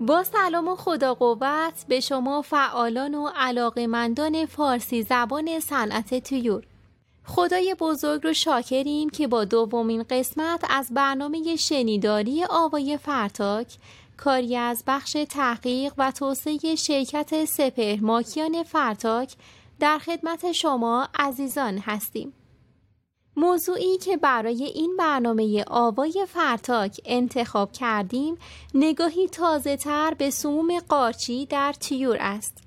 با سلام و خدا قوت به شما فعالان و علاقمندان فارسی زبان صنعت طیور خدای بزرگ رو شاکریم که با دومین قسمت از برنامه شنیداری آوای فرتاک کاری از بخش تحقیق و توسعه شرکت سپر ماکیان فرتاک در خدمت شما عزیزان هستیم. موضوعی که برای این برنامه آوای فرتاک انتخاب کردیم نگاهی تازه تر به سموم قارچی در تیور است.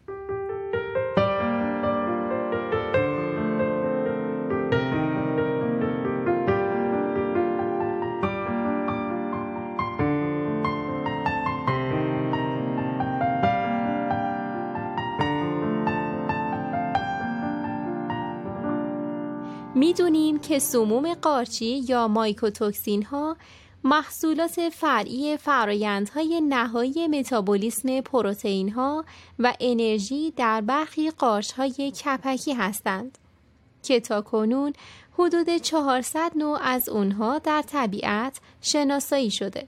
می‌دونیم که سموم قارچی یا مایکوتوکسین ها محصولات فرعی فرایندهای نهایی متابولیسم پروتئین ها و انرژی در برخی قارچ های کپکی هستند که تا کنون حدود 400 نوع از اونها در طبیعت شناسایی شده.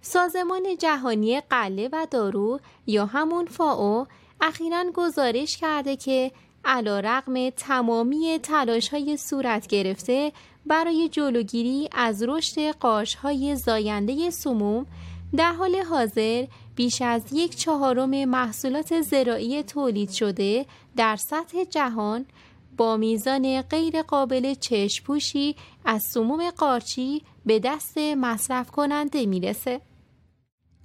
سازمان جهانی قله و دارو یا همون فاو اخیرا گزارش کرده که علا رقم تمامی تلاش های صورت گرفته برای جلوگیری از رشد قاش های زاینده سموم در حال حاضر بیش از یک چهارم محصولات زراعی تولید شده در سطح جهان با میزان غیر قابل چشپوشی از سموم قارچی به دست مصرف کننده می‌رسه.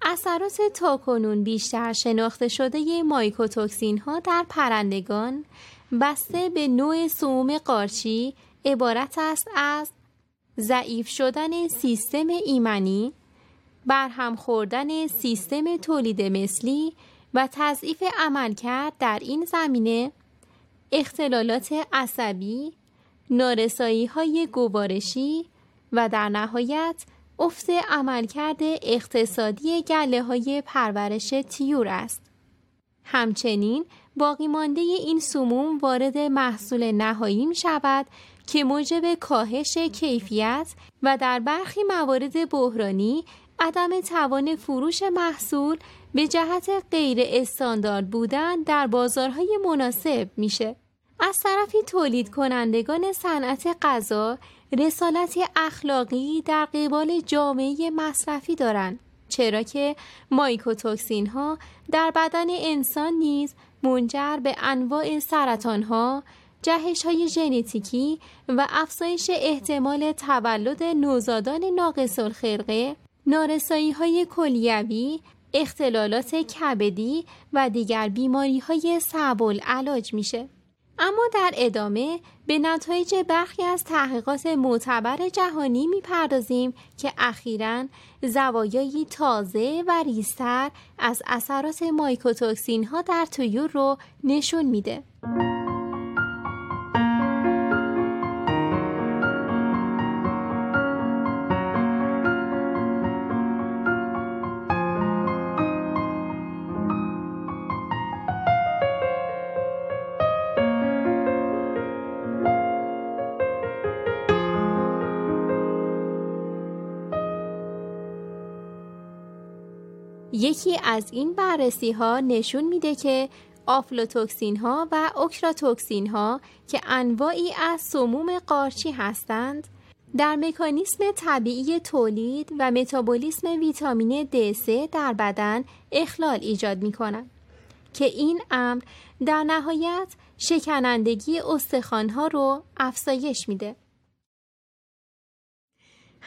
اثرات تاکنون بیشتر شناخته شده مایکوتوکسین ها در پرندگان بسته به نوع سوم قارچی عبارت است از ضعیف شدن سیستم ایمنی، برهم خوردن سیستم تولید مثلی و تضعیف عملکرد در این زمینه، اختلالات عصبی، نارسایی های گوارشی و در نهایت افت عملکرد اقتصادی گله های پرورش تیور است. همچنین باقی مانده این سموم وارد محصول نهایی می شود که موجب کاهش کیفیت و در برخی موارد بحرانی عدم توان فروش محصول به جهت غیر استاندارد بودن در بازارهای مناسب میشه. از طرفی تولید کنندگان صنعت غذا رسالت اخلاقی در قبال جامعه مصرفی دارند چرا که مایکوتوکسین ها در بدن انسان نیز منجر به انواع سرطان ها، جهش های ژنتیکی و افزایش احتمال تولد نوزادان ناقص الخلقه، نارسایی های کلیوی، اختلالات کبدی و دیگر بیماری های العلاج میشه. اما در ادامه به نتایج برخی از تحقیقات معتبر جهانی می‌پردازیم که اخیرا زوایایی تازه و ریستر از اثرات مایکوتوکسین ها در طیور رو نشون میده. یکی از این بررسی ها نشون میده که آفلوتوکسین ها و اوکراتوکسین ها که انواعی از سموم قارچی هستند در مکانیسم طبیعی تولید و متابولیسم ویتامین D3 در بدن اخلال ایجاد می کنند که این امر در نهایت شکنندگی استخوانها رو افزایش میده.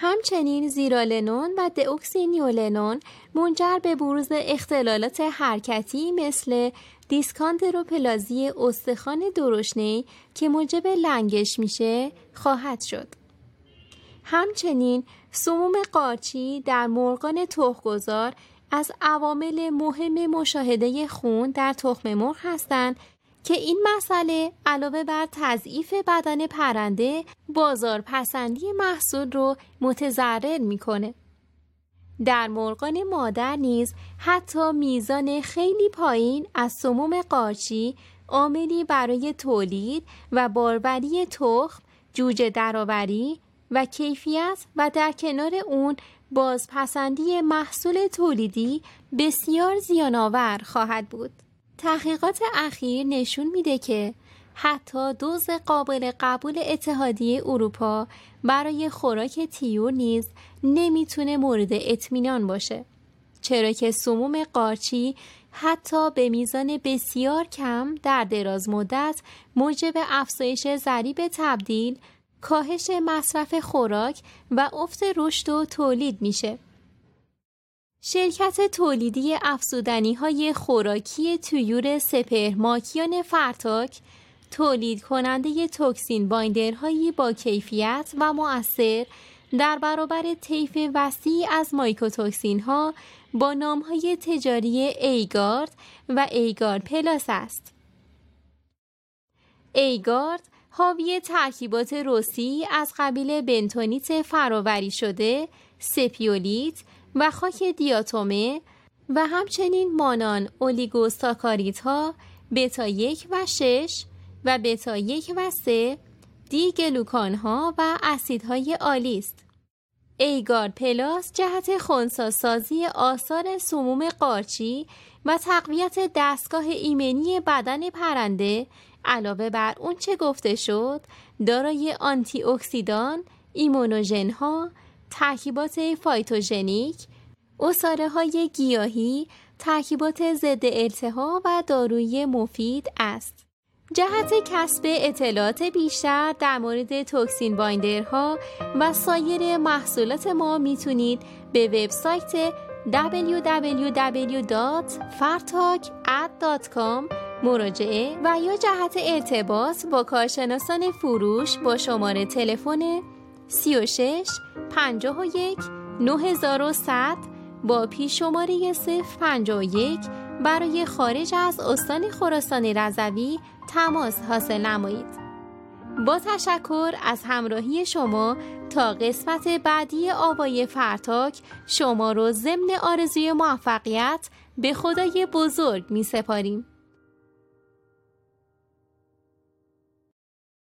همچنین زیرالنون و دئوکسینیولنون منجر به بروز اختلالات حرکتی مثل دیسکاندروپلازی استخوان درشنی که موجب لنگش میشه خواهد شد. همچنین سموم قارچی در مرغان تخمگذار از عوامل مهم مشاهده خون در تخم مرغ هستند که این مسئله علاوه بر تضعیف بدن پرنده بازار پسندی محصول رو متضرر می‌کنه. در مرغان مادر نیز حتی میزان خیلی پایین از سموم قارچی عاملی برای تولید و باربری تخم، جوجه درآوری و کیفیت و در کنار اون بازپسندی محصول تولیدی بسیار زیانآور خواهد بود. تحقیقات اخیر نشون میده که حتی دوز قابل قبول اتحادیه اروپا برای خوراک تیور نیز نمی‌تونه مورد اطمینان باشه چرا که سموم قارچی حتی به میزان بسیار کم در دراز مدت موجب افزایش ضریب تبدیل کاهش مصرف خوراک و افت رشد و تولید میشه. شرکت تولیدی افزودنی های خوراکی تویور سپر ماکیان فرتاک تولید کننده toxin binder هایی با کیفیت و مؤثر در برابر طیف وسیع از مایکوتوکسین ها با نام های تجاری ایگارد و ایگارد پلاس است. ایگارد حاوی ترکیبات رسی از قبیل بنتونیت فراوری شده، سپیولیت و خاک دیاتومه و همچنین مانان اولیگوساکارید ها بتا یک و شش و بتا یک و سه دی گلوکان ها و اسیدهای آلی است. ایگارد پلاس جهت خونساسازی آثار سموم قارچی و تقویت دستگاه ایمنی بدن پرنده علاوه بر اون چه گفته شد دارای آنتی اکسیدان، ایمونوژن ها، ترکیبات فایتوژنیک، اصاره های گیاهی، ترکیبات ضد التهاب و دارویی مفید است. جهت کسب اطلاعات بیشتر در مورد توکسین بایندرها و سایر محصولات ما می‌تونید به وبسایت www.fartak.com مراجعه و یا جهت ارتباط با کارشناسان فروش با شماره تلفن 36 51 9100 با پیش شماره 051 برای خارج از استان خراسان رضوی تماس حاصل نمایید. با تشکر از همراهی شما تا قسمت بعدی آوای فرتاک شما رو ضمن آرزوی موفقیت به خدای بزرگ می سپاریم.